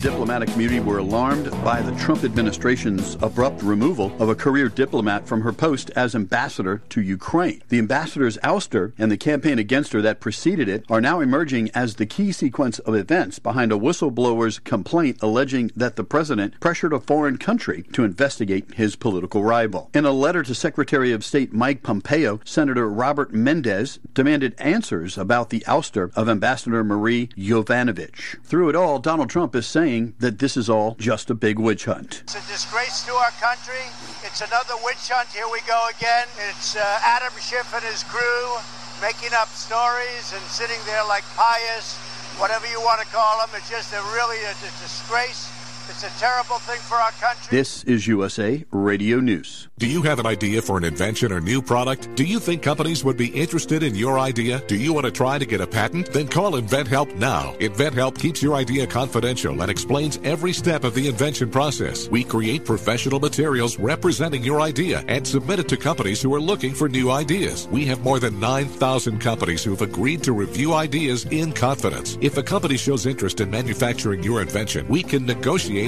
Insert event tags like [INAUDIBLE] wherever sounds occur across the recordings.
diplomatic community were alarmed by the Trump administration's abrupt removal of a career diplomat from her post as ambassador to Ukraine. The ambassador's ouster and the campaign against her that preceded it are now emerging as the key sequence of events behind a whistleblower's complaint alleging that the president pressured a foreign country to investigate his political rival. In a letter to Secretary of State Mike Pompeo, Senator Robert Menendez demanded answers about the ouster of Ambassador Marie Yovanovitch. Through it all, Donald Trump is saying saying that this is all just a big witch hunt. It's a disgrace to our country. It's another witch hunt. Here we go again. It's uh, Adam Schiff and his crew making up stories and sitting there like pious, whatever you want to call them. It's just a really a, a disgrace it's a terrible thing for our country. This is USA Radio News. Do you have an idea for an invention or new product? Do you think companies would be interested in your idea? Do you want to try to get a patent? Then call InventHelp now. InventHelp keeps your idea confidential and explains every step of the invention process. We create professional materials representing your idea and submit it to companies who are looking for new ideas. We have more than 9,000 companies who have agreed to review ideas in confidence. If a company shows interest in manufacturing your invention, we can negotiate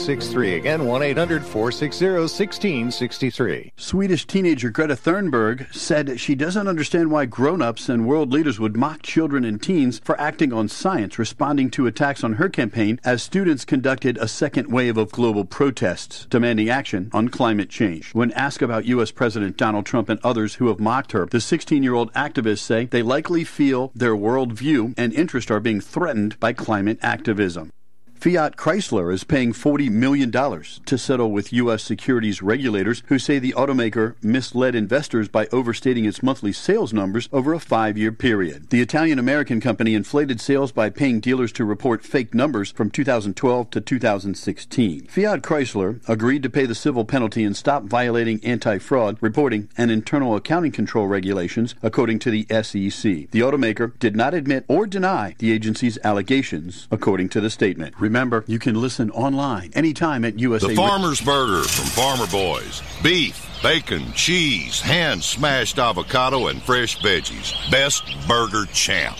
663. Again, 1 800 460 1663. Swedish teenager Greta Thunberg said she doesn't understand why grown ups and world leaders would mock children and teens for acting on science, responding to attacks on her campaign as students conducted a second wave of global protests demanding action on climate change. When asked about U.S. President Donald Trump and others who have mocked her, the 16 year old activists say they likely feel their worldview and interest are being threatened by climate activism. Fiat Chrysler is paying $40 million to settle with U.S. securities regulators who say the automaker misled investors by overstating its monthly sales numbers over a five year period. The Italian American company inflated sales by paying dealers to report fake numbers from 2012 to 2016. Fiat Chrysler agreed to pay the civil penalty and stop violating anti fraud reporting and internal accounting control regulations, according to the SEC. The automaker did not admit or deny the agency's allegations, according to the statement. Remember, you can listen online anytime at USA. The Farmer's Burger from Farmer Boys. Beef, bacon, cheese, hand smashed avocado, and fresh veggies. Best burger champ.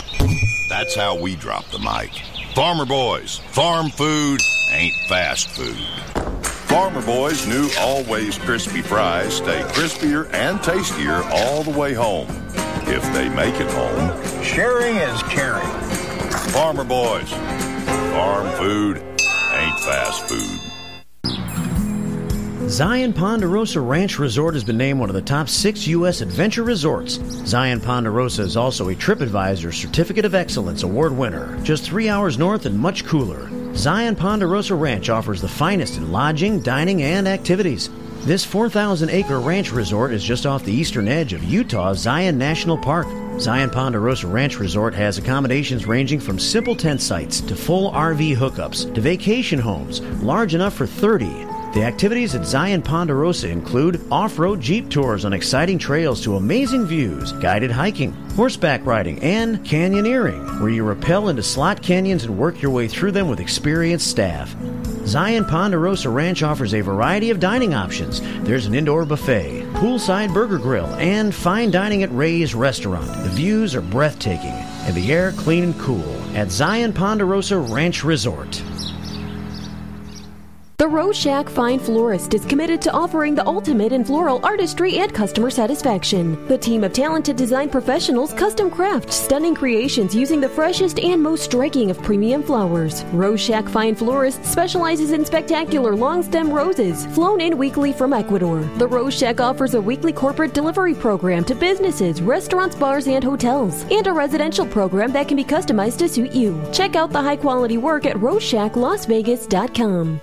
That's how we drop the mic. Farmer Boys. Farm food ain't fast food. Farmer Boys' new always crispy fries stay crispier and tastier all the way home. If they make it home. Sharing is caring. Farmer Boys. Farm food ain't fast food. Zion Ponderosa Ranch Resort has been named one of the top six U.S. adventure resorts. Zion Ponderosa is also a TripAdvisor Certificate of Excellence Award winner. Just three hours north and much cooler. Zion Ponderosa Ranch offers the finest in lodging, dining, and activities. This 4,000 acre ranch resort is just off the eastern edge of Utah's Zion National Park. Zion Ponderosa Ranch Resort has accommodations ranging from simple tent sites to full RV hookups to vacation homes large enough for 30. The activities at Zion Ponderosa include off road Jeep tours on exciting trails to amazing views, guided hiking, horseback riding, and canyoneering, where you rappel into slot canyons and work your way through them with experienced staff. Zion Ponderosa Ranch offers a variety of dining options. There's an indoor buffet, poolside burger grill, and fine dining at Ray's Restaurant. The views are breathtaking and the air clean and cool at Zion Ponderosa Ranch Resort. The Rose Shack Fine Florist is committed to offering the ultimate in floral artistry and customer satisfaction. The team of talented design professionals custom craft stunning creations using the freshest and most striking of premium flowers. Rose Shack Fine Florist specializes in spectacular long stem roses flown in weekly from Ecuador. The Rose Shack offers a weekly corporate delivery program to businesses, restaurants, bars, and hotels, and a residential program that can be customized to suit you. Check out the high quality work at roseshacklasvegas.com.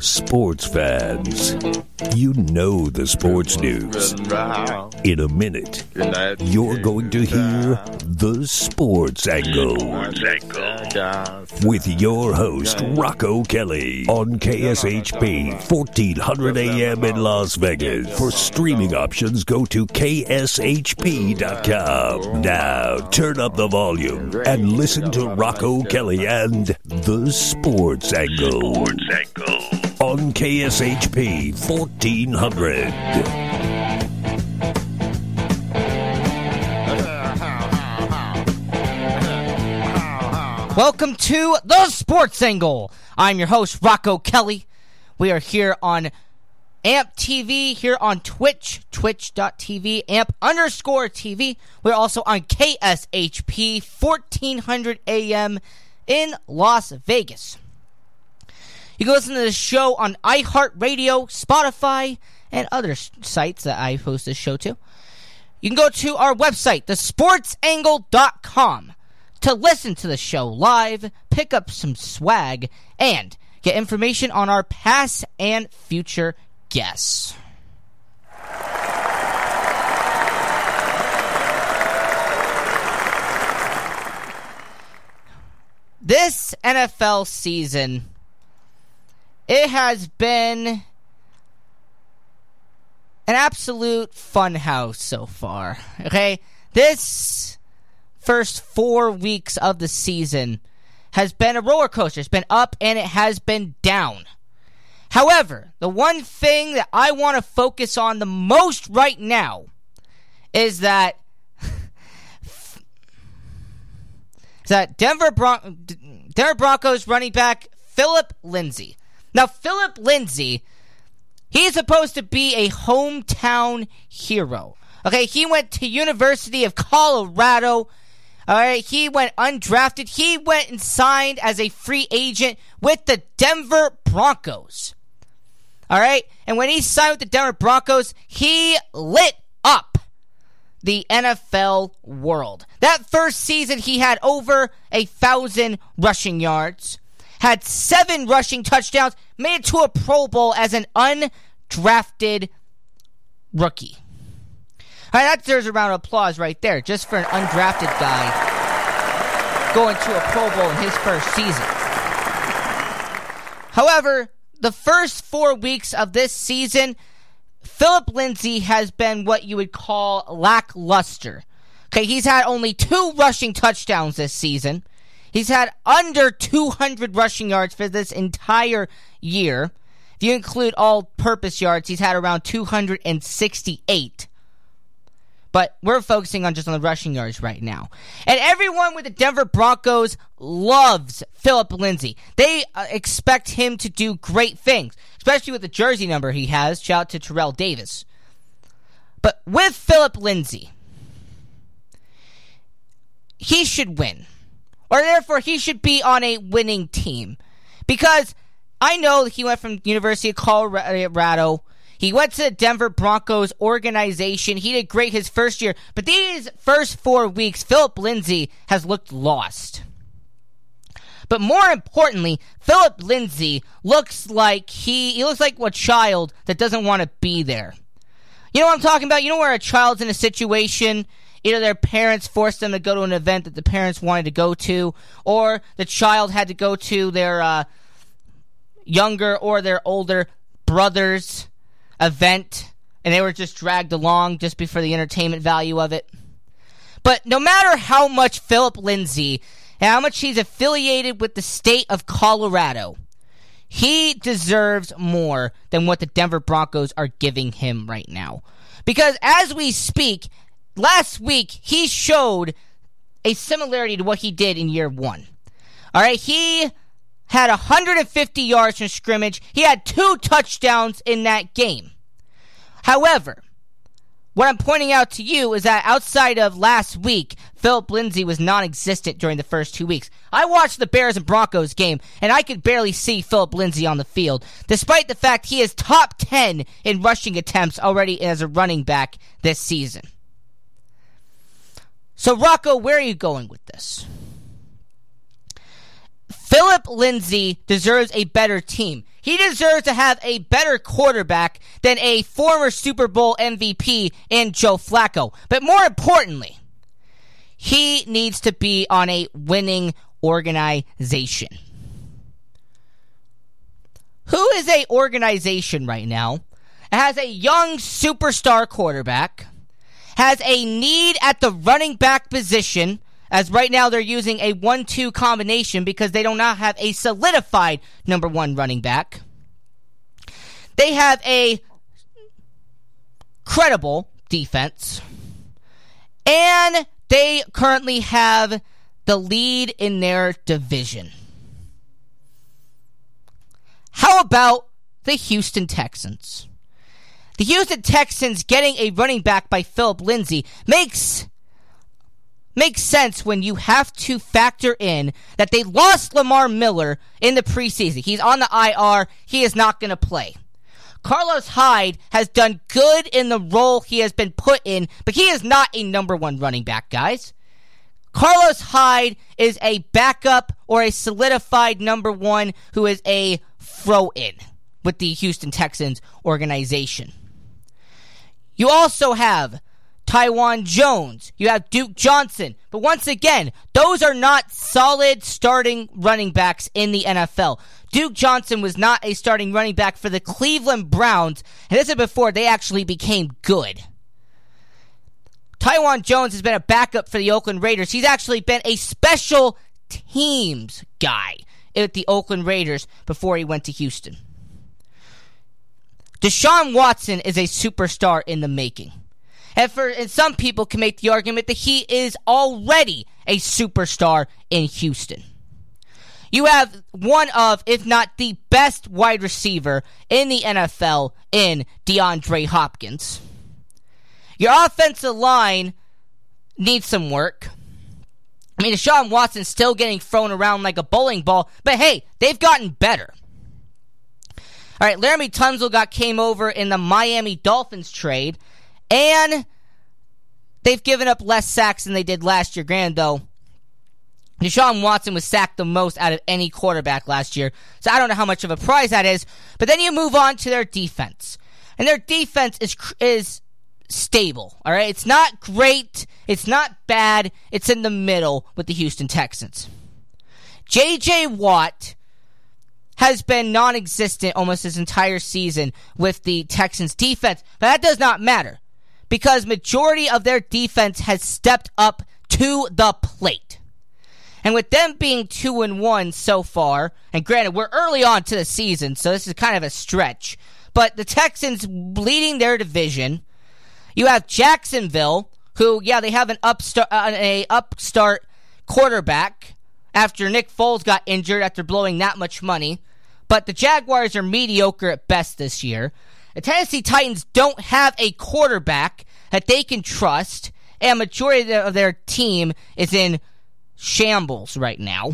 Sports fans, you know the sports news. In a minute, you're going to hear the Sports Angle with your host, Rocco Kelly, on KSHP 1400 AM in Las Vegas. For streaming options, go to KSHP.com. Now, turn up the volume and listen to Rocco Kelly and the Sports Angle. Sports Angle on KSHP 1400. Welcome to the Sports Angle. I'm your host, Rocco Kelly. We are here on AMP TV, here on Twitch, twitch.tv, AMP underscore TV. We're also on KSHP 1400 AM in Las Vegas. You can listen to the show on iHeartRadio, Spotify, and other sites that I host this show to. You can go to our website, thesportsangle.com, to listen to the show live, pick up some swag, and get information on our past and future guests. This NFL season it has been an absolute fun house so far. Okay? This first four weeks of the season has been a roller coaster. It's been up and it has been down. However, the one thing that I want to focus on the most right now is that [LAUGHS] is that Denver, Bron- Denver Broncos running back Philip Lindsay now, Philip Lindsay, he's supposed to be a hometown hero. Okay, he went to University of Colorado. All right, he went undrafted. He went and signed as a free agent with the Denver Broncos. All right, and when he signed with the Denver Broncos, he lit up the NFL world. That first season, he had over a thousand rushing yards had seven rushing touchdowns, made it to a Pro Bowl as an undrafted rookie. All right, that deserves a round of applause right there, just for an undrafted guy going to a Pro Bowl in his first season. However, the first four weeks of this season, Philip Lindsay has been what you would call lackluster. Okay, he's had only two rushing touchdowns this season. He's had under 200 rushing yards for this entire year. If you include all purpose yards, he's had around 268. But we're focusing on just on the rushing yards right now. And everyone with the Denver Broncos loves Philip Lindsay. They uh, expect him to do great things, especially with the jersey number he has. Shout out to Terrell Davis. But with Philip Lindsay, he should win or therefore he should be on a winning team. Because I know he went from University of Colorado. He went to the Denver Broncos organization. He did great his first year, but these first four weeks, Philip Lindsay has looked lost. But more importantly, Philip Lindsay looks like he he looks like a child that doesn't want to be there. You know what I'm talking about? You know where a child's in a situation Either their parents forced them to go to an event that the parents wanted to go to, or the child had to go to their uh, younger or their older brother's event, and they were just dragged along just before the entertainment value of it. But no matter how much Philip Lindsay and how much he's affiliated with the state of Colorado, he deserves more than what the Denver Broncos are giving him right now. Because as we speak, last week he showed a similarity to what he did in year one. All right, he had 150 yards from scrimmage. He had two touchdowns in that game. However, what I'm pointing out to you is that outside of last week, Philip Lindsay was non existent during the first two weeks. I watched the Bears and Broncos game, and I could barely see Philip Lindsay on the field, despite the fact he is top 10 in rushing attempts already as a running back this season. So, Rocco, where are you going with this? Philip Lindsay deserves a better team. He deserves to have a better quarterback than a former Super Bowl MVP in Joe Flacco. But more importantly, he needs to be on a winning organization. Who is a organization right now? It has a young superstar quarterback, has a need at the running back position, as right now they're using a 1 2 combination because they do not have a solidified number one running back. They have a credible defense. And they currently have the lead in their division. How about the Houston Texans? The Houston Texans getting a running back by Philip Lindsay makes makes sense when you have to factor in that they lost Lamar Miller in the preseason. He's on the IR. He is not going to play. Carlos Hyde has done good in the role he has been put in, but he is not a number one running back, guys. Carlos Hyde is a backup or a solidified number one who is a throw in with the Houston Texans organization. You also have Taiwan Jones. You have Duke Johnson. But once again, those are not solid starting running backs in the NFL. Duke Johnson was not a starting running back for the Cleveland Browns, and this is before they actually became good. Taiwan Jones has been a backup for the Oakland Raiders. He's actually been a special teams guy at the Oakland Raiders before he went to Houston. Deshaun Watson is a superstar in the making. And for and some people can make the argument that he is already a superstar in Houston. You have one of, if not the best wide receiver in the NFL in DeAndre Hopkins. Your offensive line needs some work. I mean, Deshaun Watson's still getting thrown around like a bowling ball, but hey, they've gotten better. All right, Laremy Tunsil got came over in the Miami Dolphins trade, and they've given up less sacks than they did last year. Grand though, Deshaun Watson was sacked the most out of any quarterback last year, so I don't know how much of a prize that is. But then you move on to their defense, and their defense is is stable. All right, it's not great, it's not bad, it's in the middle with the Houston Texans. J.J. Watt has been non existent almost his entire season with the Texans defense, but that does not matter because majority of their defense has stepped up to the plate. And with them being two and one so far, and granted we're early on to the season, so this is kind of a stretch, but the Texans leading their division. You have Jacksonville, who yeah they have an upstart uh, a upstart quarterback after Nick Foles got injured after blowing that much money, but the Jaguars are mediocre at best this year. The Tennessee Titans don't have a quarterback that they can trust, and a majority of their team is in shambles right now.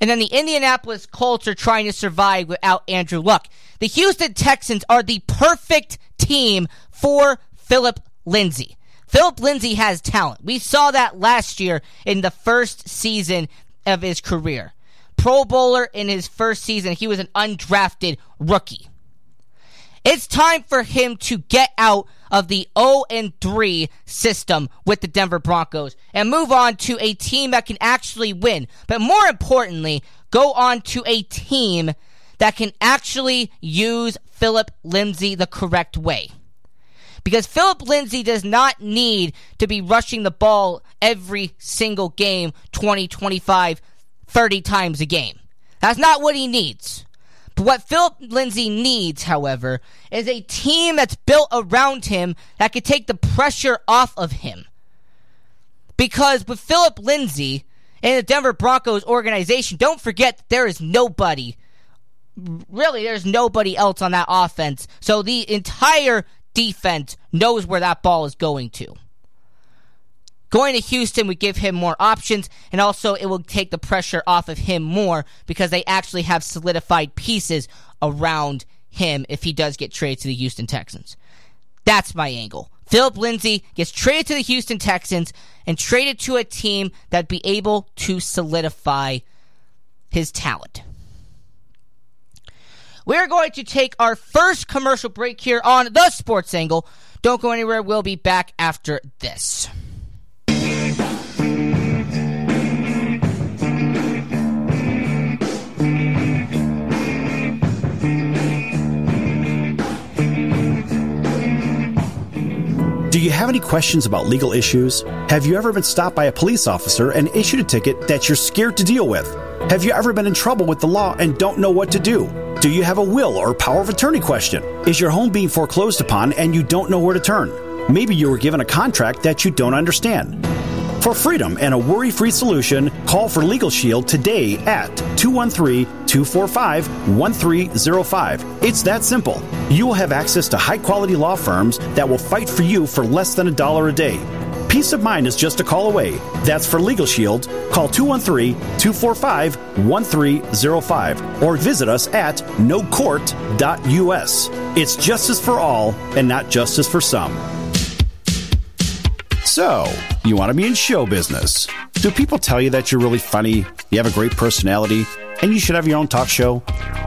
And then the Indianapolis Colts are trying to survive without Andrew Luck. The Houston Texans are the perfect team for Philip Lindsay. Philip Lindsay has talent. We saw that last year in the first season of his career. Pro Bowler in his first season, he was an undrafted rookie. It's time for him to get out of the 0 and 3 system with the Denver Broncos and move on to a team that can actually win. But more importantly, go on to a team that can actually use Philip Lindsay the correct way. Because Philip Lindsay does not need to be rushing the ball every single game 20, 25, 30 times a game. That's not what he needs. But what Philip Lindsay needs, however, is a team that's built around him that could take the pressure off of him. Because with Philip Lindsay in the Denver Broncos organization, don't forget that there is nobody, really, there's nobody else on that offense. So the entire defense knows where that ball is going to. Going to Houston would give him more options, and also it will take the pressure off of him more because they actually have solidified pieces around him if he does get traded to the Houston Texans. That's my angle. Philip Lindsay gets traded to the Houston Texans and traded to a team that'd be able to solidify his talent. We're going to take our first commercial break here on the Sports Angle. Don't go anywhere. We'll be back after this. Do you have any questions about legal issues? Have you ever been stopped by a police officer and issued a ticket that you're scared to deal with? Have you ever been in trouble with the law and don't know what to do? Do you have a will or power of attorney question? Is your home being foreclosed upon and you don't know where to turn? Maybe you were given a contract that you don't understand. For freedom and a worry free solution, call for Legal Shield today at 213 245 1305. It's that simple. You will have access to high quality law firms that will fight for you for less than a dollar a day. Peace of mind is just a call away. That's for Legal Shield. Call 213 245 1305 or visit us at nocourt.us. It's justice for all and not justice for some. So, you want to be in show business. Do people tell you that you're really funny, you have a great personality, and you should have your own talk show?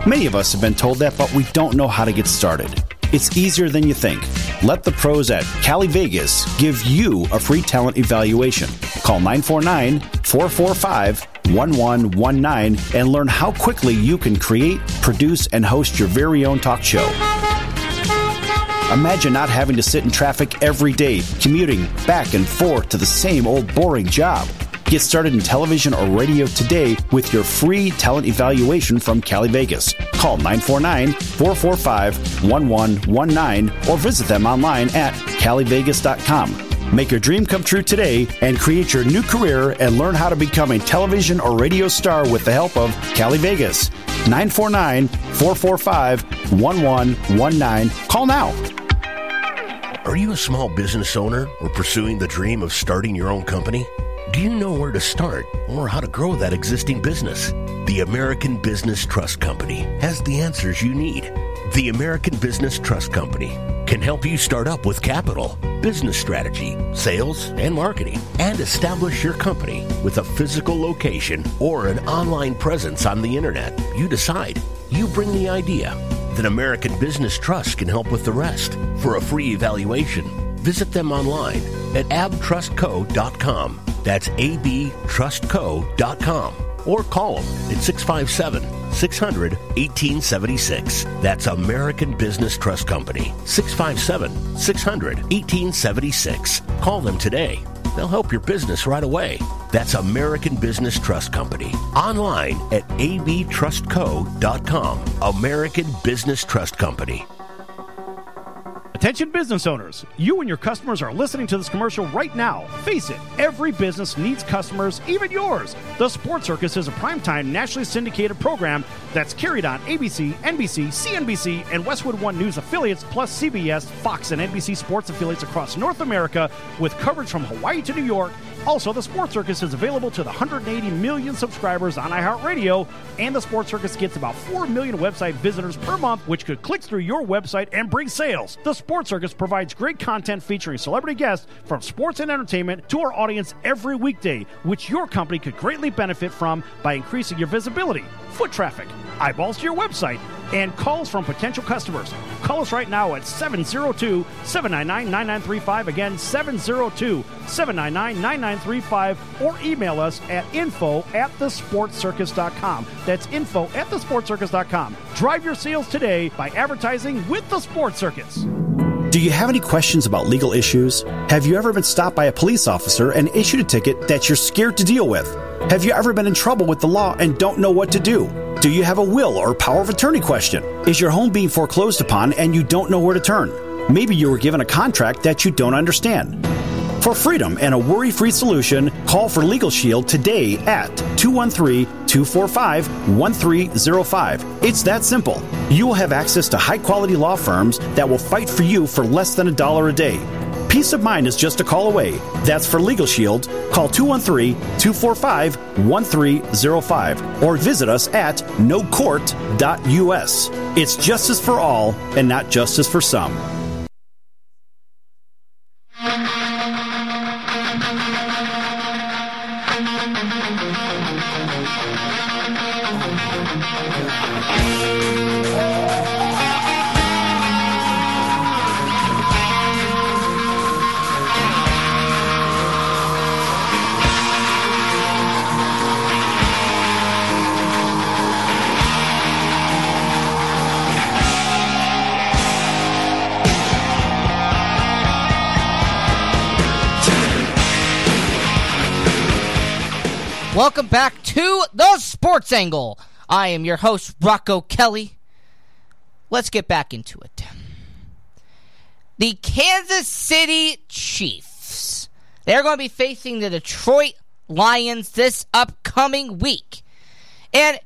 Many of us have been told that, but we don't know how to get started. It's easier than you think. Let the pros at Cali Vegas give you a free talent evaluation. Call 949 445 1119 and learn how quickly you can create, produce, and host your very own talk show. Imagine not having to sit in traffic every day, commuting back and forth to the same old boring job. Get started in television or radio today with your free talent evaluation from Cali Vegas. Call 949 445 1119 or visit them online at calivegas.com. Make your dream come true today and create your new career and learn how to become a television or radio star with the help of Cali Vegas. 949 445 1119. Call now. Are you a small business owner or pursuing the dream of starting your own company? Do you know where to start or how to grow that existing business? The American Business Trust Company has the answers you need. The American Business Trust Company can help you start up with capital, business strategy, sales, and marketing, and establish your company with a physical location or an online presence on the internet. You decide. You bring the idea. Then American Business Trust can help with the rest. For a free evaluation, visit them online at abtrustco.com. That's abtrustco.com. Or call them at 657 600 1876. That's American Business Trust Company. 657 600 1876. Call them today. They'll help your business right away. That's American Business Trust Company. Online at abtrustco.com. American Business Trust Company. Attention business owners, you and your customers are listening to this commercial right now. Face it, every business needs customers, even yours. The Sports Circus is a primetime nationally syndicated program that's carried on ABC, NBC, CNBC, and Westwood One News affiliates, plus CBS, Fox, and NBC sports affiliates across North America with coverage from Hawaii to New York. Also, the Sports Circus is available to the 180 million subscribers on iHeartRadio, and the Sports Circus gets about 4 million website visitors per month, which could click through your website and bring sales. The Sports Circus provides great content featuring celebrity guests from sports and entertainment to our audience every weekday, which your company could greatly benefit from by increasing your visibility, foot traffic, eyeballs to your website, and calls from potential customers. Call us right now at 702 799 9935. Again, 702 799 9935. Or email us at info at thesportcircus.com. That's info at thesportcircus.com. Drive your sales today by advertising with the Sports Circus. Do you have any questions about legal issues? Have you ever been stopped by a police officer and issued a ticket that you're scared to deal with? Have you ever been in trouble with the law and don't know what to do? Do you have a will or power of attorney question? Is your home being foreclosed upon and you don't know where to turn? Maybe you were given a contract that you don't understand. For freedom and a worry free solution, call for Legal Shield today at 213 245 1305. It's that simple. You will have access to high quality law firms that will fight for you for less than a dollar a day. Peace of mind is just a call away. That's for Legal Shield. Call 213 245 1305 or visit us at nocourt.us. It's justice for all and not justice for some. Welcome back to the Sports Angle. I am your host, Rocco Kelly. Let's get back into it. The Kansas City Chiefs. They're going to be facing the Detroit Lions this upcoming week. And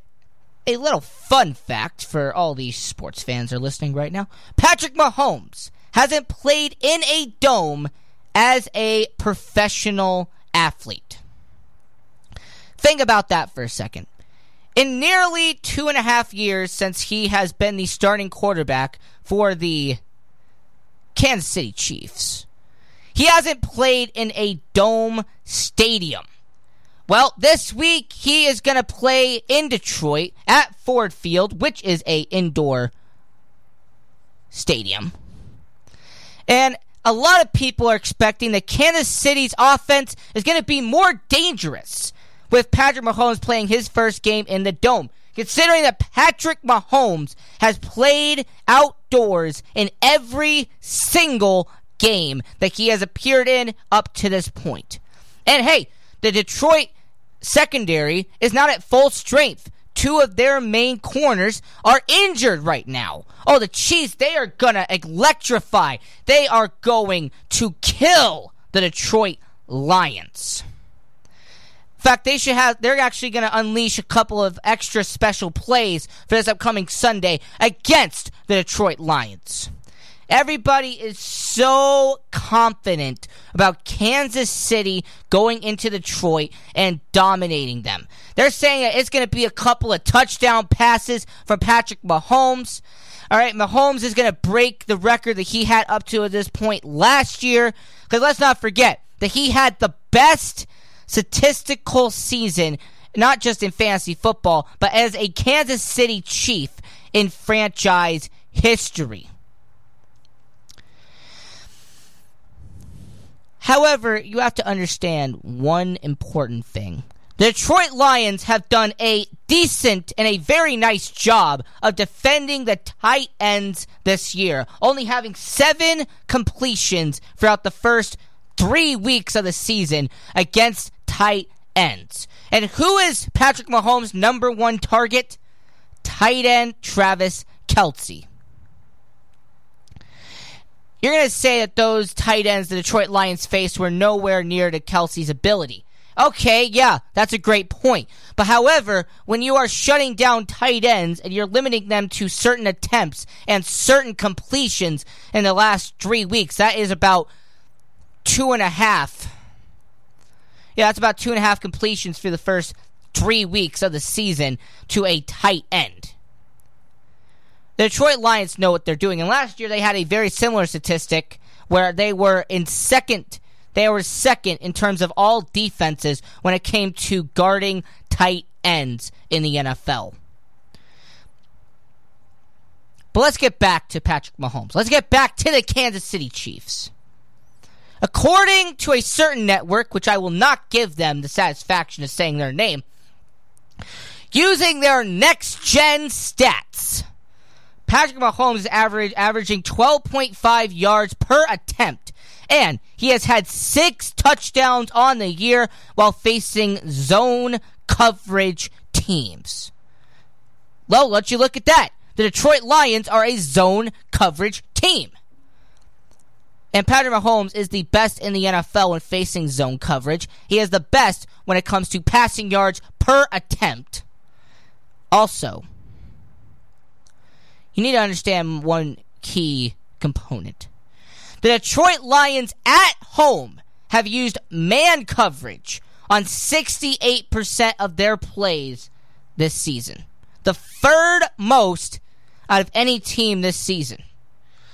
a little fun fact for all these sports fans are listening right now Patrick Mahomes hasn't played in a dome as a professional athlete. Think about that for a second. In nearly two and a half years since he has been the starting quarterback for the Kansas City Chiefs, he hasn't played in a dome stadium. Well, this week he is going to play in Detroit at Ford Field, which is a indoor stadium. And a lot of people are expecting that Kansas City's offense is going to be more dangerous with Patrick Mahomes playing his first game in the dome. Considering that Patrick Mahomes has played outdoors in every single game that he has appeared in up to this point. And hey, the Detroit secondary is not at full strength. Two of their main corners are injured right now. Oh, the Chiefs, they are going to electrify. They are going to kill the Detroit Lions fact, they should have. They're actually going to unleash a couple of extra special plays for this upcoming Sunday against the Detroit Lions. Everybody is so confident about Kansas City going into Detroit and dominating them. They're saying that it's going to be a couple of touchdown passes from Patrick Mahomes. All right, Mahomes is going to break the record that he had up to this point last year. Because let's not forget that he had the best statistical season, not just in fantasy football, but as a Kansas City Chief in franchise history. However, you have to understand one important thing. The Detroit Lions have done a decent and a very nice job of defending the tight ends this year, only having seven completions throughout the first three weeks of the season against tight ends. And who is Patrick Mahomes' number one target? Tight end Travis Kelce. You're going to say that those tight ends the Detroit Lions faced were nowhere near to Kelce's ability. Okay, yeah, that's a great point. But however, when you are shutting down tight ends and you're limiting them to certain attempts and certain completions in the last three weeks, that is about two and a half yeah, that's about two and a half completions for the first three weeks of the season to a tight end. The Detroit Lions know what they're doing, and last year they had a very similar statistic where they were in second. They were second in terms of all defenses when it came to guarding tight ends in the NFL. But let's get back to Patrick Mahomes. Let's get back to the Kansas City Chiefs. According to a certain network, which I will not give them the satisfaction of saying their name, using their next gen stats, Patrick Mahomes is average, averaging 12.5 yards per attempt And he has had six touchdowns on the year while facing zone coverage teams. Well, let you look at that. The Detroit Lions are a zone coverage team. And Patrick Mahomes is the best in the NFL when facing zone coverage. He is the best when it comes to passing yards per attempt. Also, you need to understand one key component. The Detroit Lions at home have used man coverage on 68% of their plays this season. The third most out of any team this season.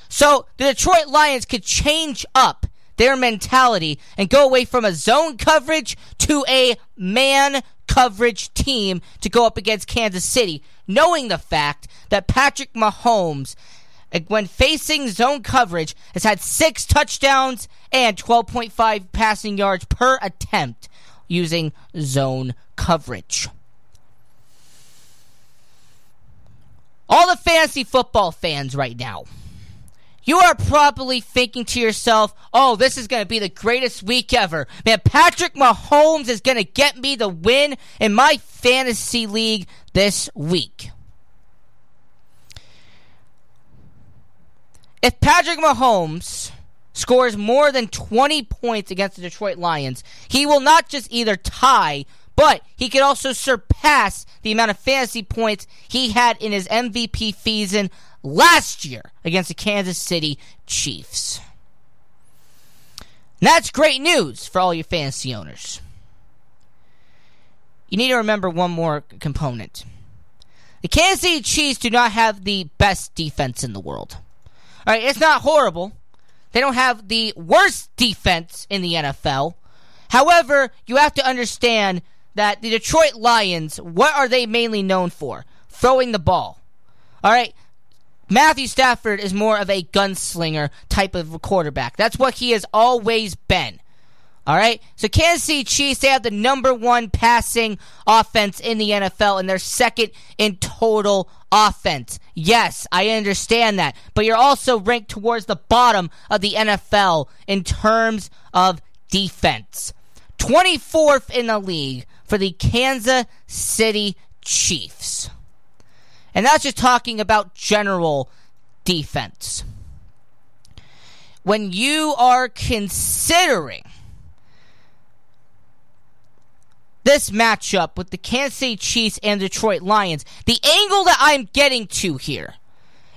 So the Detroit Lions could change up their mentality and go away from a zone coverage to a man coverage team to go up against Kansas City, knowing the fact that Patrick Mahomes, eh, when facing zone coverage, has had six touchdowns and 12.5 passing yards per attempt using zone coverage. All the fantasy football fans right now you are probably thinking to yourself, oh, this is going to be the greatest week ever. Man, Patrick Mahomes is going to get me the win in my fantasy league this week. If Patrick Mahomes scores more than 20 points against the Detroit Lions, he will not just either tie, but he could also surpass the amount of fantasy points he had in his MVP season last year against the Kansas City Chiefs. And that's great news for all your fantasy owners. You need to remember one more component. The Kansas City Chiefs do not have the best defense in the world. All right, it's not horrible. They don't have the worst defense in the NFL. However, you have to understand that the Detroit Lions, what are they mainly known for? Throwing the ball. All right, Matthew Stafford is more of a gunslinger type of quarterback. That's what he has always been. All right. So Kansas City Chiefs, they have the number one passing offense in the NFL, and they're second in total offense. Yes, I understand that. But you're also ranked towards the bottom of the NFL in terms of defense. 24th in the league for the Kansas City Chiefs. And that's just talking about general defense. When you are considering this matchup with the Kansas City Chiefs and Detroit Lions, the angle that I'm getting to here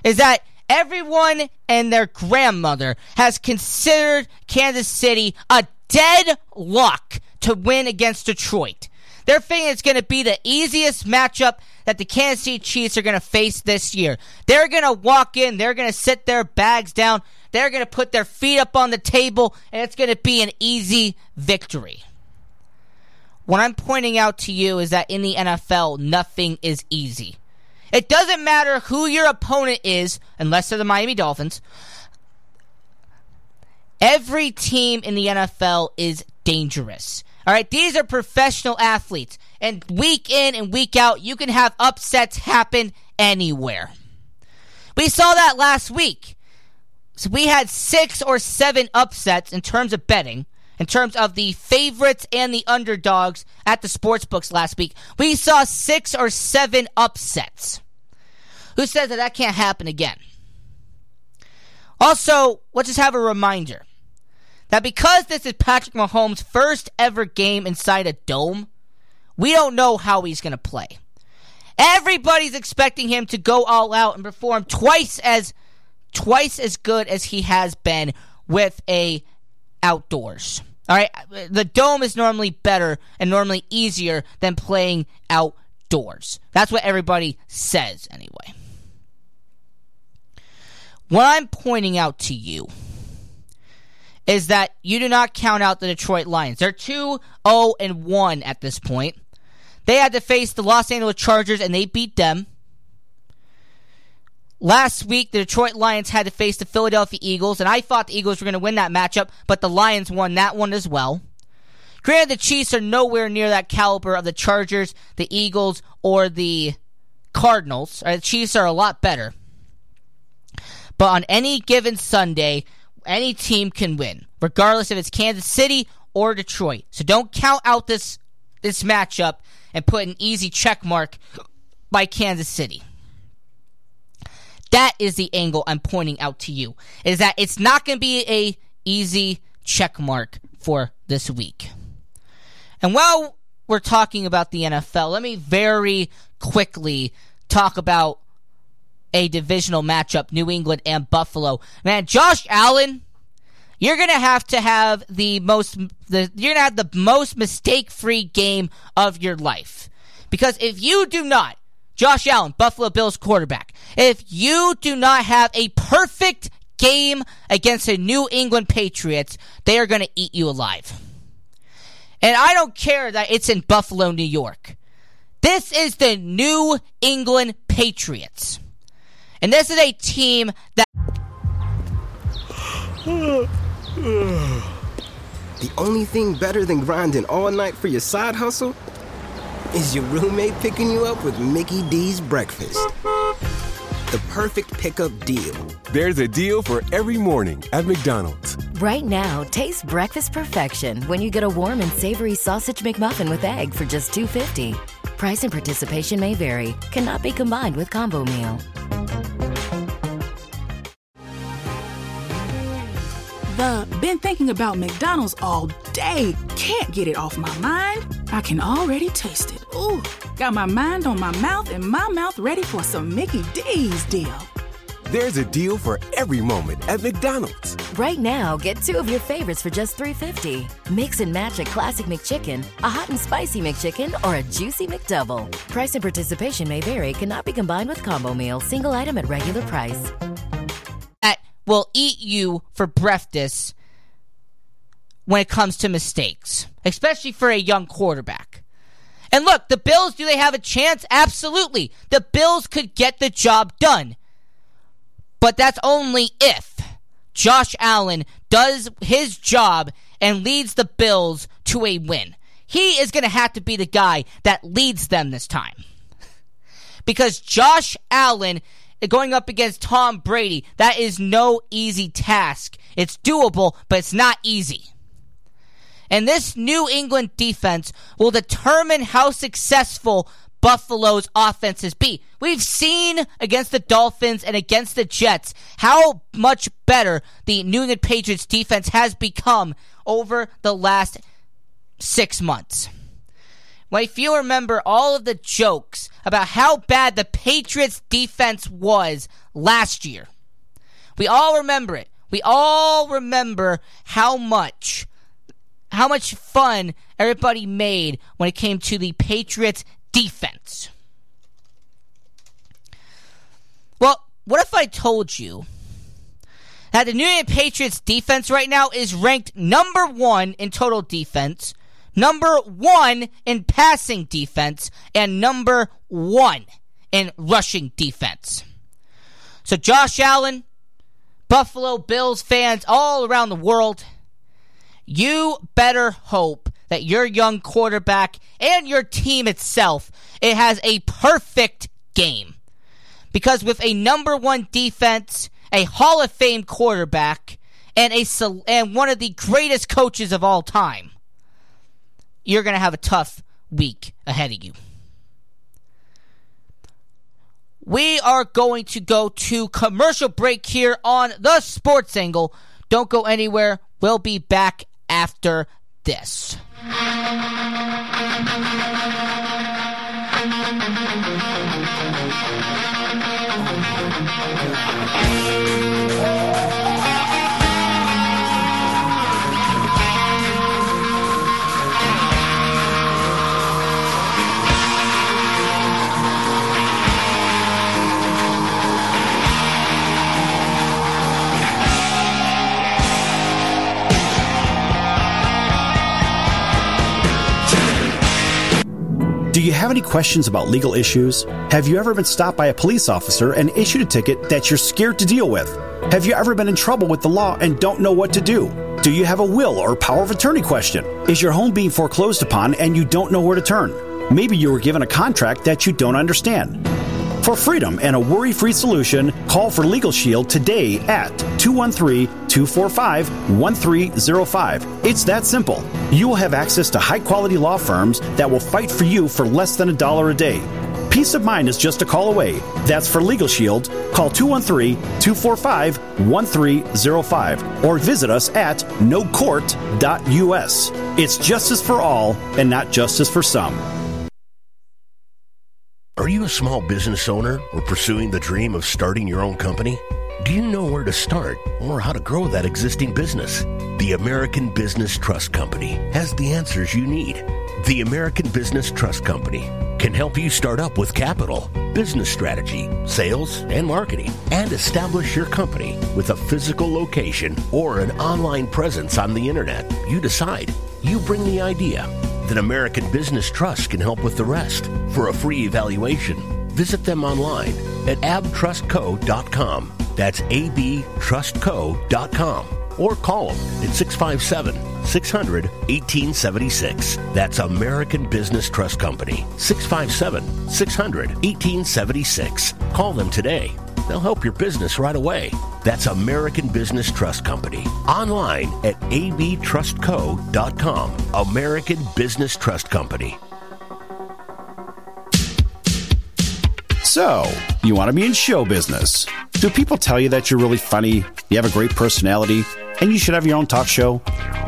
is that everyone and their grandmother has considered Kansas City a dead lock to win against Detroit. They're thinking it's going to be the easiest matchup that the Kansas City Chiefs are going to face this year. They're going to walk in, they're going to sit their bags down, they're going to put their feet up on the table, and it's going to be an easy victory. What I'm pointing out to you is that in the NFL, nothing is easy. It doesn't matter who your opponent is, unless they're the Miami Dolphins. Every team in the NFL is dangerous. All right, these are professional athletes, and week in and week out, you can have upsets happen anywhere. We saw that last week. So we had six or seven upsets in terms of betting, in terms of the favorites and the underdogs at the sports books last week. We saw six or seven upsets. Who says that that can't happen again? Also, let's just have a reminder that because this is Patrick Mahomes' first ever game inside a dome, we don't know how he's going to play. Everybody's expecting him to go all out and perform twice as twice as good as he has been with a outdoors. All right, the dome is normally better and normally easier than playing outdoors. That's what everybody says anyway. What I'm pointing out to you is that you do not count out the Detroit Lions. They're 2 0 and 1 at this point. They had to face the Los Angeles Chargers and they beat them. Last week, the Detroit Lions had to face the Philadelphia Eagles, and I thought the Eagles were going to win that matchup, but the Lions won that one as well. Granted, the Chiefs are nowhere near that caliber of the Chargers, the Eagles, or the Cardinals. Uh, the Chiefs are a lot better. But on any given Sunday, any team can win. regardless if it's Kansas City or Detroit. So don't count out this this matchup and put an easy check mark by Kansas City. That is the angle I'm pointing out to you. Is that it's not going to be a easy check mark for this week. And while we're talking about the NFL, let me very quickly talk about a divisional matchup, New England and Buffalo. Man, Josh Allen, you're gonna have to have the most the you're gonna have the most mistake free game of your life. Because if you do not, Josh Allen, Buffalo Bills quarterback, if you do not have a perfect game against the New England Patriots, they are gonna eat you alive. And I don't care that it's in Buffalo, New York. This is the New England Patriots. And this is a team that. The only thing better than grinding all night for your side hustle is your roommate picking you up with Mickey D's breakfast. The perfect pickup deal. There's a deal for every morning at McDonald's. Right now, taste breakfast perfection when you get a warm and savory sausage McMuffin with egg for just $2.50. Price and participation may vary, cannot be combined with combo meal. The been thinking about McDonald's all day. Can't get it off my mind. I can already taste it. Ooh, got my mind on my mouth and my mouth ready for some Mickey D's deal. There's a deal for every moment at McDonald's. Right now, get two of your favorites for just $3.50. Mix and match a classic McChicken, a hot and spicy McChicken, or a juicy McDouble. Price and participation may vary, cannot be combined with combo meal, single item at regular price. That will eat you for breakfast when it comes to mistakes, especially for a young quarterback. And look, the Bills, do they have a chance? Absolutely. The Bills could get the job done. But that's only if Josh Allen does his job and leads the Bills to a win. He is going to have to be the guy that leads them this time. Because Josh Allen going up against Tom Brady, that is no easy task. It's doable, but it's not easy. And this New England defense will determine how successful Buffalo's offenses be. We've seen against the Dolphins and against the Jets how much better the New England Patriots defense has become over the last six months. Well, if you remember all of the jokes about how bad the Patriots defense was last year, we all remember it. We all remember how much how much fun everybody made when it came to the Patriots defense. Well, what if I told you that the New England Patriots defense right now is ranked number one in total defense, number one in passing defense, and number one in rushing defense? So, Josh Allen, Buffalo Bills fans all around the world, you better hope that your young quarterback and your team itself it has a perfect game. Because with a number 1 defense, a Hall of Fame quarterback, and a and one of the greatest coaches of all time, you're going to have a tough week ahead of you. We are going to go to commercial break here on the Sports Angle. Don't go anywhere. We'll be back after this. Do you have any questions about legal issues? Have you ever been stopped by a police officer and issued a ticket that you're scared to deal with? Have you ever been in trouble with the law and don't know what to do? Do you have a will or power of attorney question? Is your home being foreclosed upon and you don't know where to turn? Maybe you were given a contract that you don't understand. For freedom and a worry free solution, call for Legal Shield today at 213 245 1305. It's that simple. You will have access to high quality law firms that will fight for you for less than a dollar a day. Peace of mind is just a call away. That's for Legal Shield. Call 213 245 1305 or visit us at nocourt.us. It's justice for all and not justice for some. Are you a small business owner or pursuing the dream of starting your own company? Do you know where to start or how to grow that existing business? The American Business Trust Company has the answers you need. The American Business Trust Company can help you start up with capital, business strategy, sales, and marketing, and establish your company with a physical location or an online presence on the internet. You decide. You bring the idea. Then American Business Trust can help with the rest. For a free evaluation, visit them online at abtrustco.com. That's abtrustco.com. Or call them at 657 600 1876. That's American Business Trust Company. 657 600 1876. Call them today. They'll help your business right away. That's American Business Trust Company. Online at abtrustco.com. American Business Trust Company. So, you want to be in show business. Do people tell you that you're really funny, you have a great personality, and you should have your own talk show?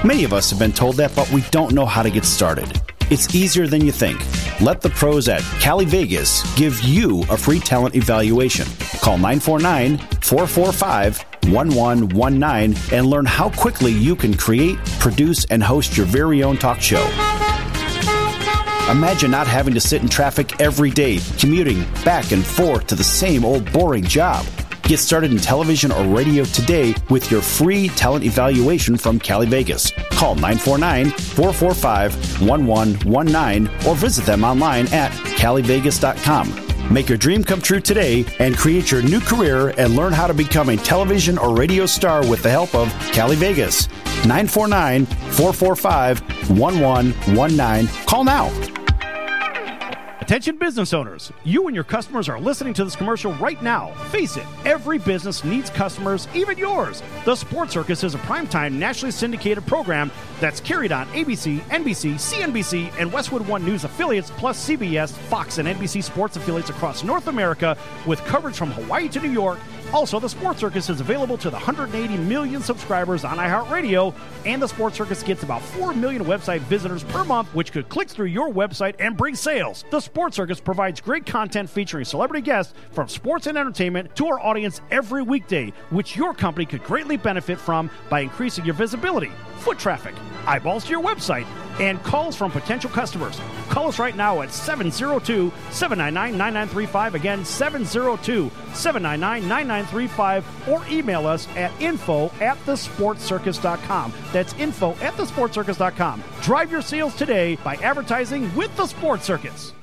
Many of us have been told that, but we don't know how to get started. It's easier than you think. Let the pros at Cali Vegas give you a free talent evaluation. Call 949 445 1119 and learn how quickly you can create, produce, and host your very own talk show. Imagine not having to sit in traffic every day, commuting back and forth to the same old boring job. Get started in television or radio today with your free talent evaluation from Cali Vegas. Call 949 445 1119 or visit them online at calivegas.com. Make your dream come true today and create your new career and learn how to become a television or radio star with the help of Cali Vegas. 949 445 1119. Call now. Attention business owners, you and your customers are listening to this commercial right now. Face it, every business needs customers, even yours. The Sports Circus is a primetime nationally syndicated program that's carried on ABC, NBC, CNBC, and Westwood One News affiliates, plus CBS, Fox, and NBC sports affiliates across North America with coverage from Hawaii to New York. Also, the Sports Circus is available to the 180 million subscribers on iHeartRadio, and the Sports Circus gets about 4 million website visitors per month, which could click through your website and bring sales. The Sports Circus provides great content featuring celebrity guests from sports and entertainment to our audience every weekday, which your company could greatly benefit from by increasing your visibility, foot traffic, eyeballs to your website, and calls from potential customers. Call us right now at 702 799 9935. Again, 702 799 9935. Or email us at info at thesportcircus.com. That's info at thesportcircus.com. Drive your sales today by advertising with the Sports Circus.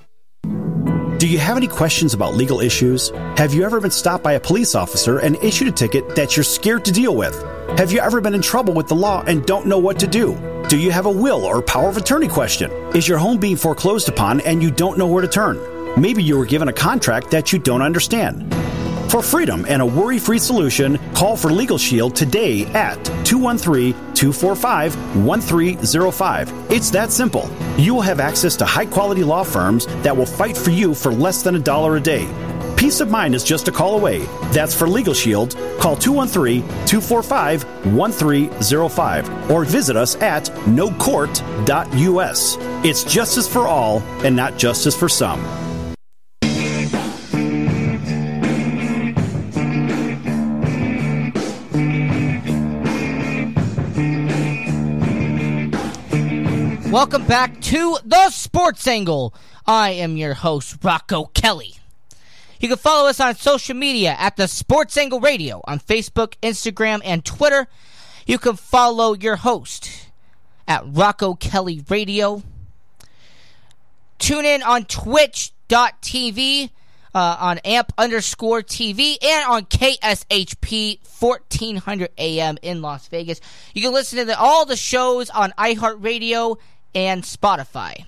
Do you have any questions about legal issues? Have you ever been stopped by a police officer and issued a ticket that you're scared to deal with? Have you ever been in trouble with the law and don't know what to do? Do you have a will or power of attorney question? Is your home being foreclosed upon and you don't know where to turn? Maybe you were given a contract that you don't understand. For freedom and a worry free solution, call for Legal Shield today at 213 245 1305. It's that simple. You will have access to high quality law firms that will fight for you for less than a dollar a day. Peace of mind is just a call away. That's for Legal Shield. Call 213 245 1305 or visit us at nocourt.us. It's justice for all and not justice for some. Welcome back to the Sports Angle. I am your host, Rocco Kelly. You can follow us on social media at the Sports Angle Radio on Facebook, Instagram, and Twitter. You can follow your host at Rocco Kelly Radio. Tune in on twitch.tv, uh, on amp underscore TV, and on KSHP 1400 AM in Las Vegas. You can listen to the, all the shows on iHeartRadio and Spotify.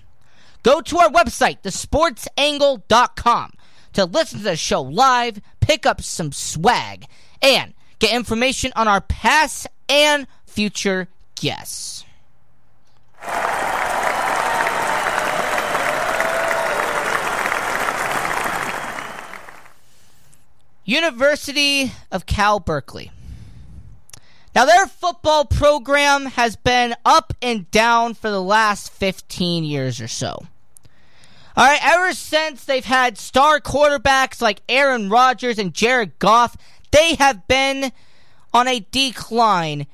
Go to our website, thesportsangle.com. to listen to the show live, pick up some swag, and get information on our past and future guests. University of Cal Berkeley. Now, their football program has been up and down for the last 15 years or so. All right, ever since they've had star quarterbacks like Aaron Rodgers and Jared Goff, they have been on a decline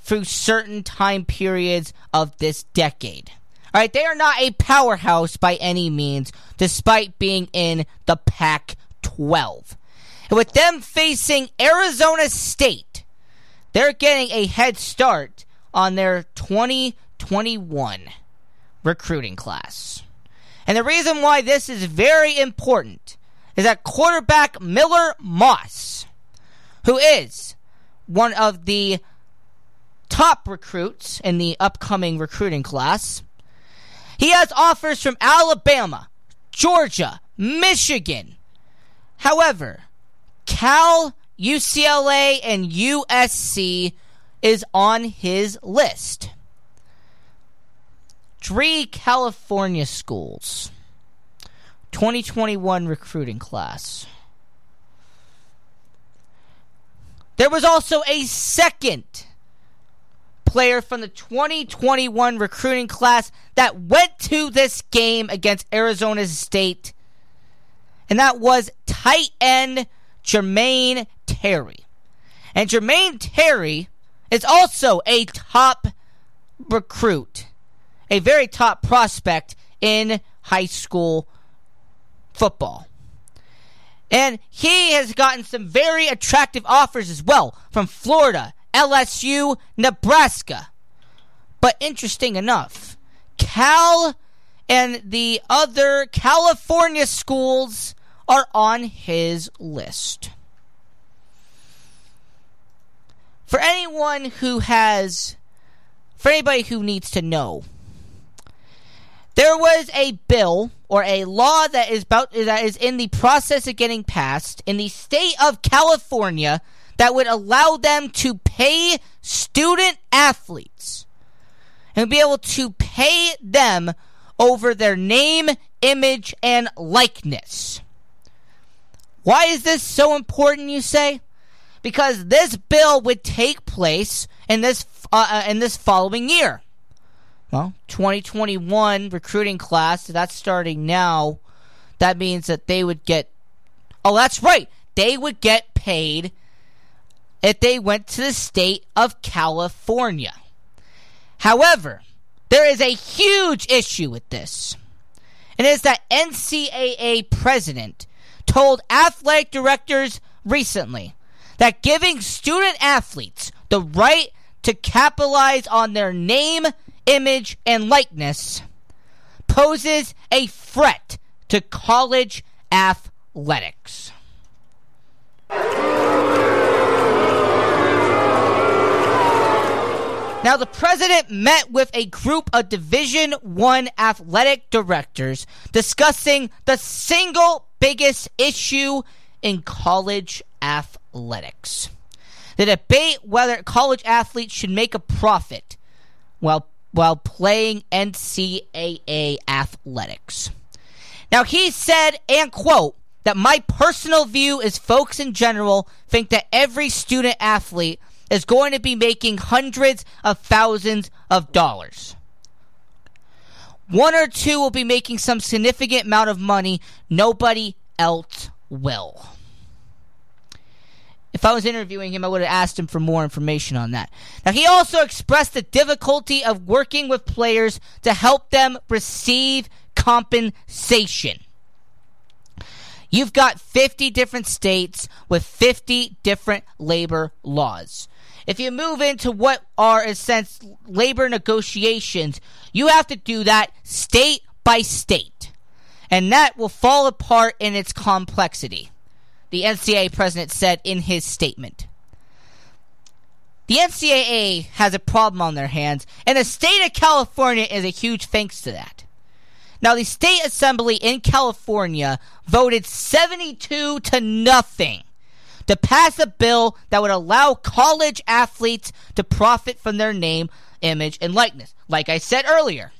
through certain time periods of this decade. All right, they are not a powerhouse by any means, despite being in the Pac 12. And with them facing Arizona State, they're getting a head start on their 2021 recruiting class. And the reason why this is very important is that quarterback Miller Moss, who is one of the top recruits in the upcoming recruiting class, he has offers from Alabama, Georgia, Michigan. However, Cal, UCLA, and USC is on his list. Three California schools. 2021 recruiting class. There was also a second player from the 2021 recruiting class that went to this game against Arizona State, and that was tight end Jermaine Terry. And Jermaine Terry is also a top recruit, a very top prospect in high school football. And he has gotten some very attractive offers as well from Florida, LSU, Nebraska. But interesting enough, Cal and the other California schools are on his list. For anyone who has, for anybody who needs to know, there was a bill or a law that is about that is in the process of getting passed in the state of California that would allow them to pay student athletes and be able to pay them over their name, image, and likeness. Why is this so important, you say? Because this bill would take place in this uh, uh in this following year. Well, 2021 recruiting class, that's starting now. That means that they would get Oh, that's right. They would get paid if they went to the state of California. However, there is a huge issue with this. And it is that NCAA president told athletic directors recently that giving student athletes the right to capitalize on their name, image, and likeness poses a threat to college athletics. Now, the president met with a group of Division One athletic directors discussing the single biggest issue in college athletics: the debate whether college athletes should make a profit while while playing NCAA athletics. Now, he said, and quote, that my personal view is folks in general think that every student athlete is going to be making hundreds of thousands of dollars. One or two will be making some significant amount of money. Nobody else will. If I was interviewing him, I would have asked him for more information on that. Now, he also expressed the difficulty of working with players to help them receive compensation. You've got 50 different states with 50 different labor laws. If you move into what are, in a sense, labor negotiations, you have to do that state by state. And that will fall apart in its complexity, the NCAA president said in his statement. The NCAA has a problem on their hands, and the state of California is a huge thanks to that. Now, the state assembly in California voted 72 to nothing to pass a bill that would allow college athletes to profit from their name, image, and likeness. Like I said earlier,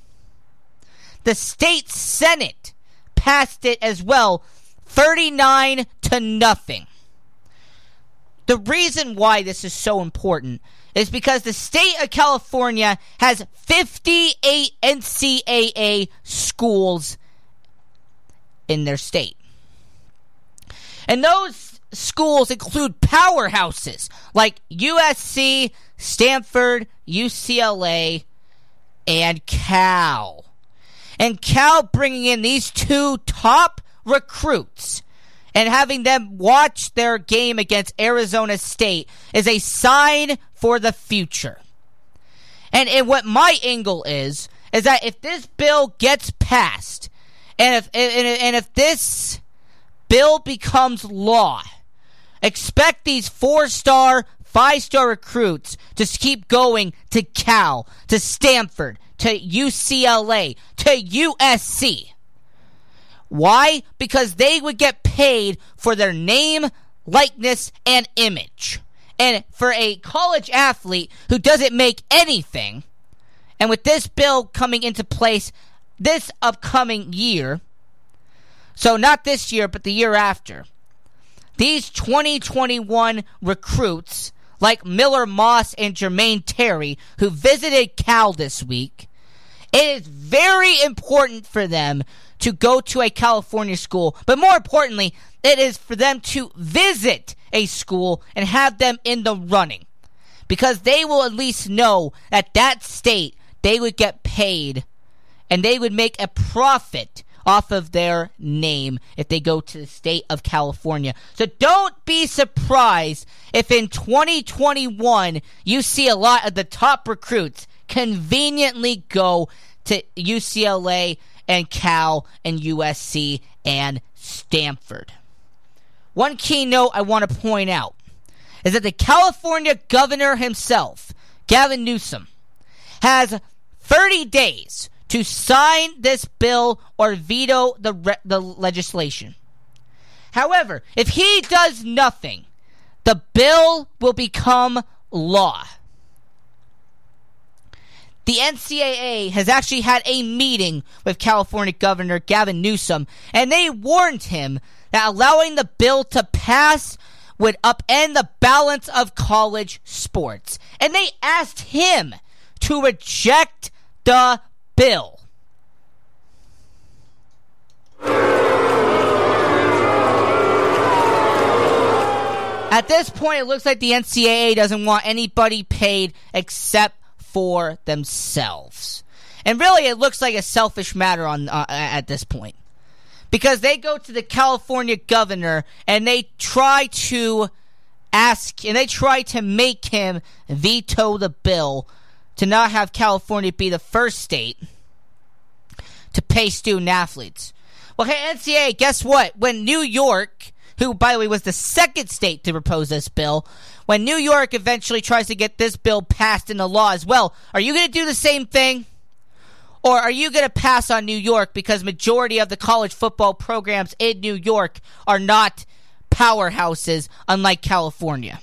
the state senate passed it as well, 39 to nothing. The reason why this is so important is because the state of California has 58 NCAA schools in their state. And those schools include powerhouses like USC, Stanford, UCLA, and Cal. And Cal bringing in these two top recruits and having them watch their game against Arizona State is a sign for the future. And, and what my angle is, is that if this bill gets passed, and if, and, and if this bill becomes law, expect these four star, five star recruits to keep going to Cal, to Stanford, to UCLA, to USC. Why? Because they would get paid for their name, likeness, and image. And for a college athlete who doesn't make anything, and with this bill coming into place this upcoming year, so not this year, but the year after, these 2021 recruits, like Miller Moss and Jermaine Terry, who visited Cal this week, it is very important for them to go to a California school, but more importantly, it is for them to visit a school and have them in the running. Because they will at least know that that state, they would get paid and they would make a profit off of their name if they go to the state of California. So don't be surprised if in 2021 you see a lot of the top recruits conveniently go to UCLA and Cal and USC and Stanford. One key note I want to point out is that the California governor himself, Gavin Newsom, has 30 days to sign this bill or veto the, re- the legislation. However, if he does nothing, the bill will become law the NCAA has actually had a meeting with California Governor Gavin Newsom, and they warned him that allowing the bill to pass would upend the balance of college sports. And they asked him to reject the bill. At this point, it looks like the NCAA doesn't want anybody paid except for themselves. And really, it looks like a selfish matter on uh, at this point because they go to the California governor and they try to ask and they try to make him veto the bill to not have California be the first state to pay student athletes. Well, hey, NCAA, guess what? When New York, who, by the way, was the second state to propose this bill, when New York eventually tries to get this bill passed into law as well, are you going to do the same thing? Or are you going to pass on New York because majority of the college football programs in New York are not powerhouses unlike California?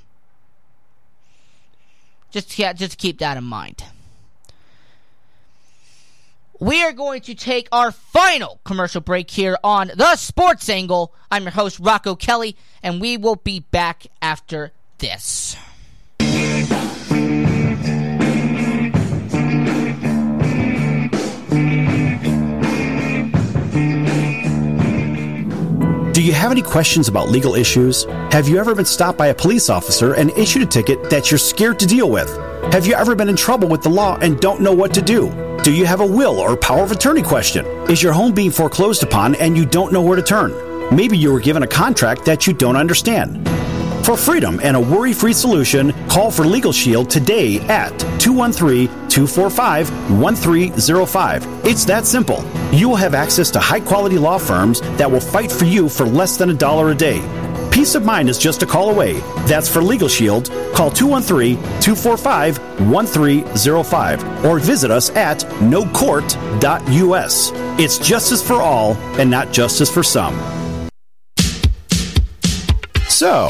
Just yeah, just keep that in mind. We are going to take our final commercial break here on The Sports Angle. I'm your host, Rocco Kelly, and we will be back after this. Do you have any questions about legal issues? Have you ever been stopped by a police officer and issued a ticket that you're scared to deal with? Have you ever been in trouble with the law and don't know what to do? Do you have a will or power of attorney question? Is your home being foreclosed upon and you don't know where to turn? Maybe you were given a contract that you don't understand. For freedom and a worry free solution, call for Legal Shield today at 213 245 1305. It's that simple. You will have access to high quality law firms that will fight for you for less than a dollar a day. Peace of mind is just a call away. That's for Legal Shield. Call 213 245 1305 or visit us at nocourt.us. It's justice for all and not justice for some. So,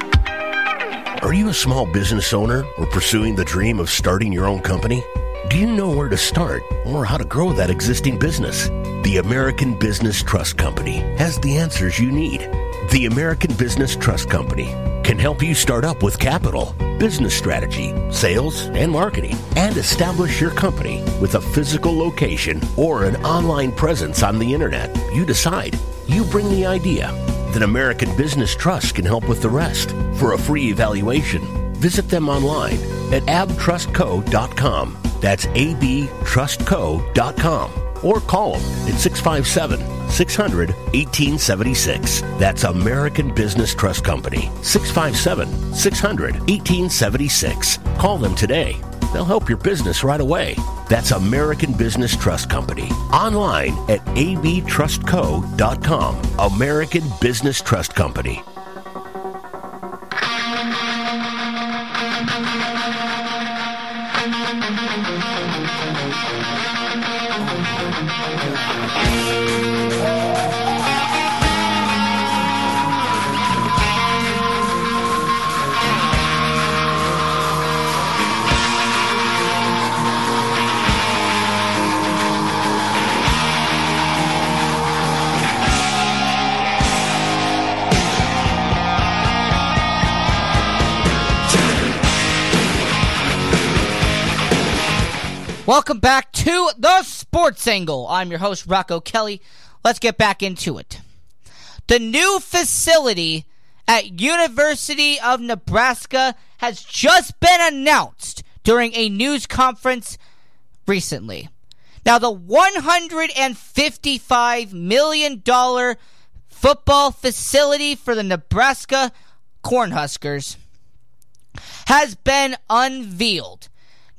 Are you a small business owner or pursuing the dream of starting your own company? Do you know where to start or how to grow that existing business? The American Business Trust Company has the answers you need. The American Business Trust Company can help you start up with capital, business strategy, sales, and marketing, and establish your company with a physical location or an online presence on the internet. You decide. You bring the idea. Then American Business Trust can help with the rest. For a free evaluation, visit them online at abtrustco.com. That's abtrustco.com. Or call them at 657 600 1876. That's American Business Trust Company. 657 600 1876. Call them today. They'll help your business right away. That's American Business Trust Company. Online at abtrustco.com. American Business Trust Company. Welcome back to the Sports Angle. I'm your host, Rocco Kelly. Let's get back into it. The new facility at University of Nebraska has just been announced during a news conference recently. Now, the $155 million football facility for the Nebraska Cornhuskers has been unveiled.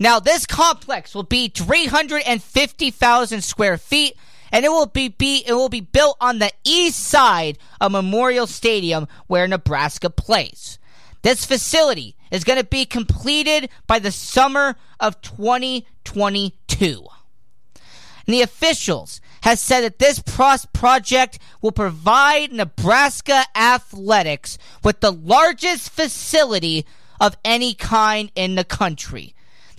Now, this complex will be 350,000 square feet, and it will be, be it will be built on the east side of Memorial Stadium, where Nebraska plays. This facility is going to be completed by the summer of 2022. And the officials has said that this project will provide Nebraska athletics with the largest facility of any kind in the country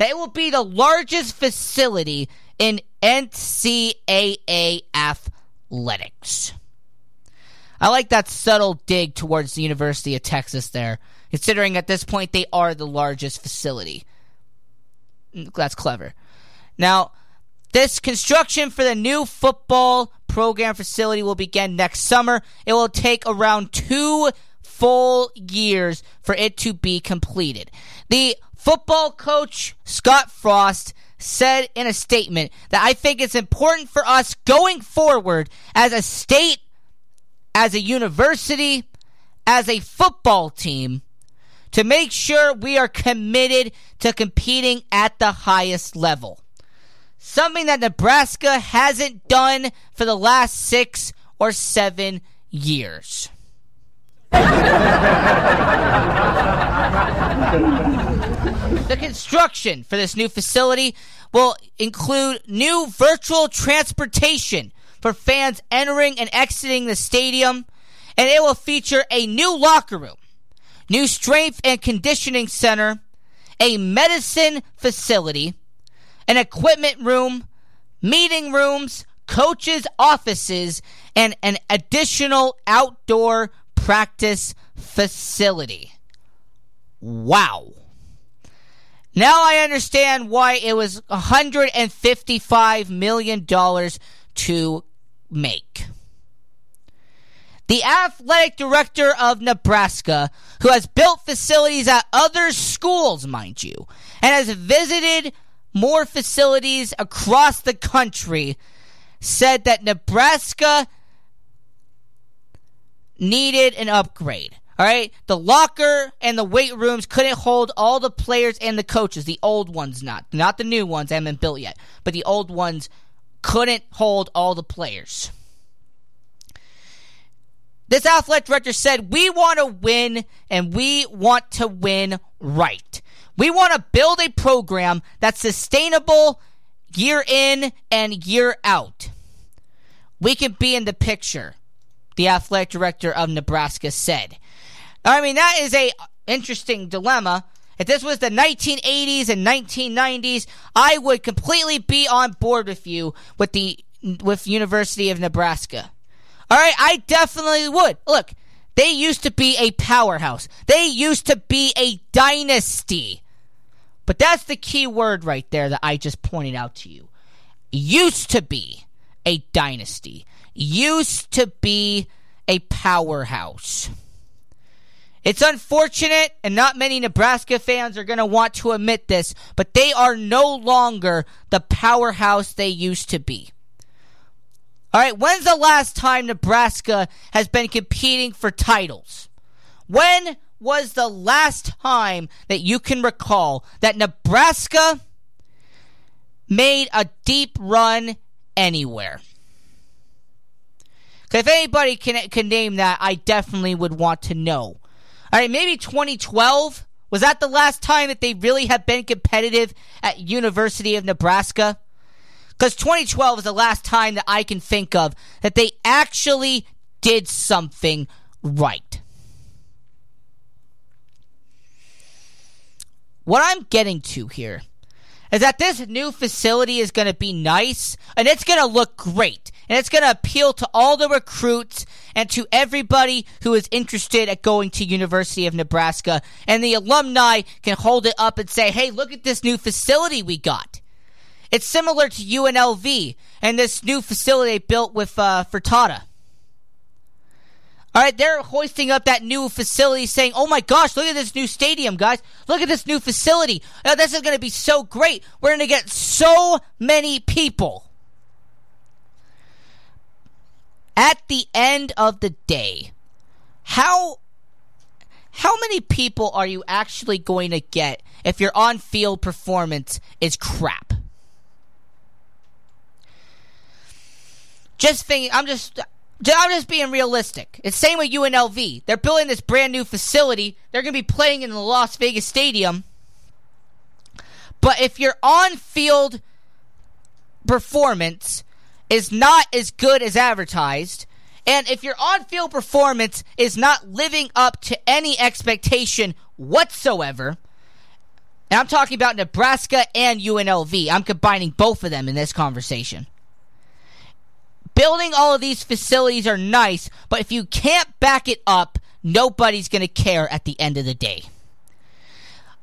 it will be the largest facility in NCAA athletics. I like that subtle dig towards the University of Texas there, considering at this point they are the largest facility. Mm, that's clever. Now, this construction for the new football program facility will begin next summer. It will take around two full years for it to be completed. The football coach Scott Frost said in a statement that I think it's important for us going forward as a state, as a university, as a football team to make sure we are committed to competing at the highest level. Something that Nebraska hasn't done for the last six or seven years. The construction for this new facility will include new virtual transportation for fans entering and exiting the stadium, and it will feature a new locker room, new strength and conditioning center, a medicine facility, an equipment room, meeting rooms, coaches' offices, and an additional outdoor practice facility. Wow. Now I understand why it was $155 million to make. The athletic director of Nebraska, who has built facilities at other schools, mind you, and has visited more facilities across the country, said that Nebraska needed an upgrade. All right, the locker and the weight rooms couldn't hold all the players and the coaches. The old ones, not not the new ones, haven't been built yet, but the old ones couldn't hold all the players. This athletic director said, "We want to win, and we want to win right. We want to build a program that's sustainable year in and year out. We can be in the picture." The athletic director of Nebraska said. I mean, that is a interesting dilemma. If this was the 1980s and 1990s, I would completely be on board with you with the with University of Nebraska. All right, I definitely would. Look, they used to be a powerhouse. They used to be a dynasty. But that's the key word right there that I just pointed out to you. Used to be a dynasty. Used to be a powerhouse. It's unfortunate, and not many Nebraska fans are going to want to admit this, but they are no longer the powerhouse they used to be. All right, when's the last time Nebraska has been competing for titles? When was the last time that you can recall that Nebraska made a deep run anywhere? If anybody can can name that, I definitely would want to know. All right, maybe 2012 was that the last time that they really have been competitive at University of Nebraska? Because 2012 is the last time that I can think of that they actually did something right. What I'm getting to here is that this new facility is going to be nice and it's going to look great and it's going to appeal to all the recruits and to everybody who is interested at going to University of Nebraska and the alumni can hold it up and say, "Hey, look at this new facility we got." It's similar to UNLV and this new facility built with uh, Fertitta. All right, they're hoisting up that new facility saying, oh my gosh, look at this new stadium, guys. Look at this new facility. Oh, this is going to be so great. We're going to get so many people. At the end of the day, how how many people are you actually going to get if your on-field performance is crap? Just thinking, I'm just I'm just being realistic. It's same with UNLV. They're building this brand new facility. They're going to be playing in the Las Vegas Stadium. But if your on-field performance is not as good as advertised, and if your on-field performance is not living up to any expectation whatsoever, and I'm talking about Nebraska and UNLV. I'm combining both of them in this conversation building all of these facilities are nice, but if you can't back it up, nobody's going to care at the end of the day.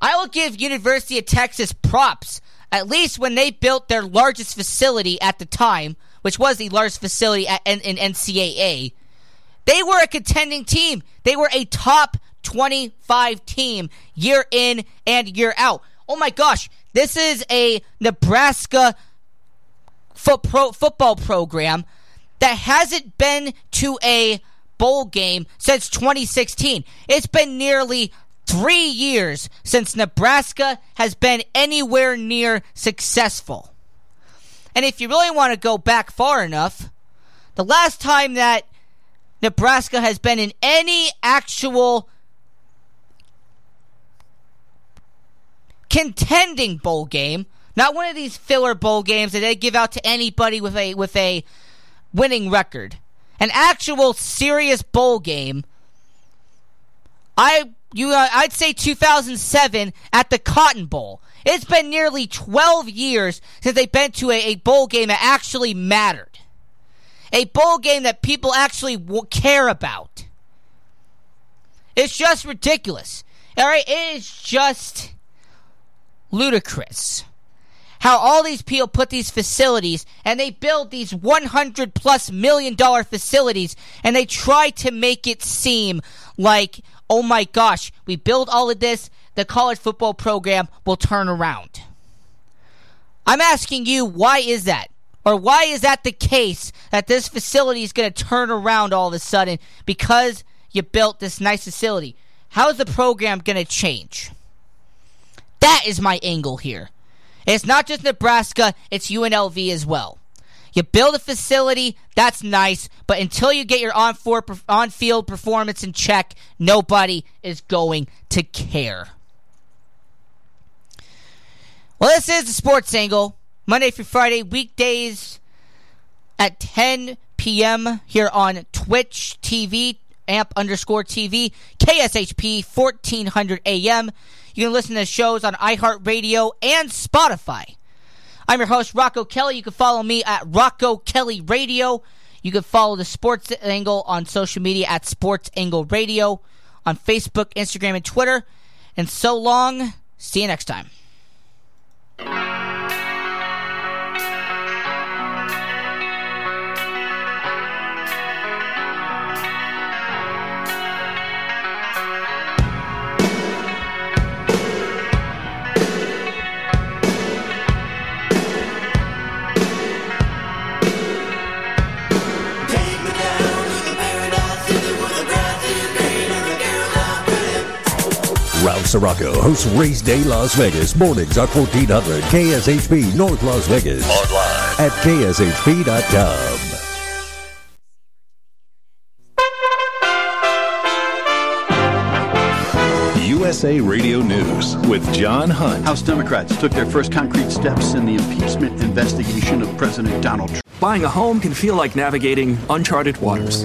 I will give University of Texas props, at least when they built their largest facility at the time, which was the largest facility at, in, in NCAA. They were a contending team. They were a top 25 team year in and year out. Oh my gosh, this is a Nebraska foot pro, football program that hasn't been to a bowl game since 2016. It's been nearly three years since Nebraska has been anywhere near successful. And if you really want to go back far enough, the last time that Nebraska has been in any actual contending bowl game, not one of these filler bowl games that they give out to anybody with a with a winning record, an actual serious bowl game. I you uh, I'd say 2007 at the Cotton Bowl. It's been nearly 12 years since they've been to a, a bowl game that actually mattered. A bowl game that people actually w- care about. It's just ridiculous. All right, it is just ludicrous how all these people put these facilities and they build these 100 plus million dollar facilities and they try to make it seem like, oh my gosh, we build all of this, the college football program will turn around. I'm asking you, why is that? Or why is that the case that this facility is going to turn around all of a sudden because you built this nice facility? How is the program going to change? That is my angle here. It's not just Nebraska, it's UNLV as well. You build a facility, that's nice, but until you get your on on field performance in check, nobody is going to care. Well, this is the Sports Angle, Monday through Friday, weekdays at 10 p.m. here on Twitch TV, amp underscore TV, KSHP 1400 AM. You can listen to shows on iHeartRadio and Spotify. I'm your host, Rocco Kelly. You can follow me at Rocco Kelly Radio. You can follow the Sports Angle on social media at Sports Angle Radio on Facebook, Instagram, and Twitter. And so long. See you next time. Sirocco hosts Race Day Las Vegas mornings on 1400 KSHP North Las Vegas. Online at KSHP.com. USA Radio News with John Hunt. House Democrats took their first concrete steps in the impeachment investigation of President Donald Trump. Buying a home can feel like navigating uncharted waters.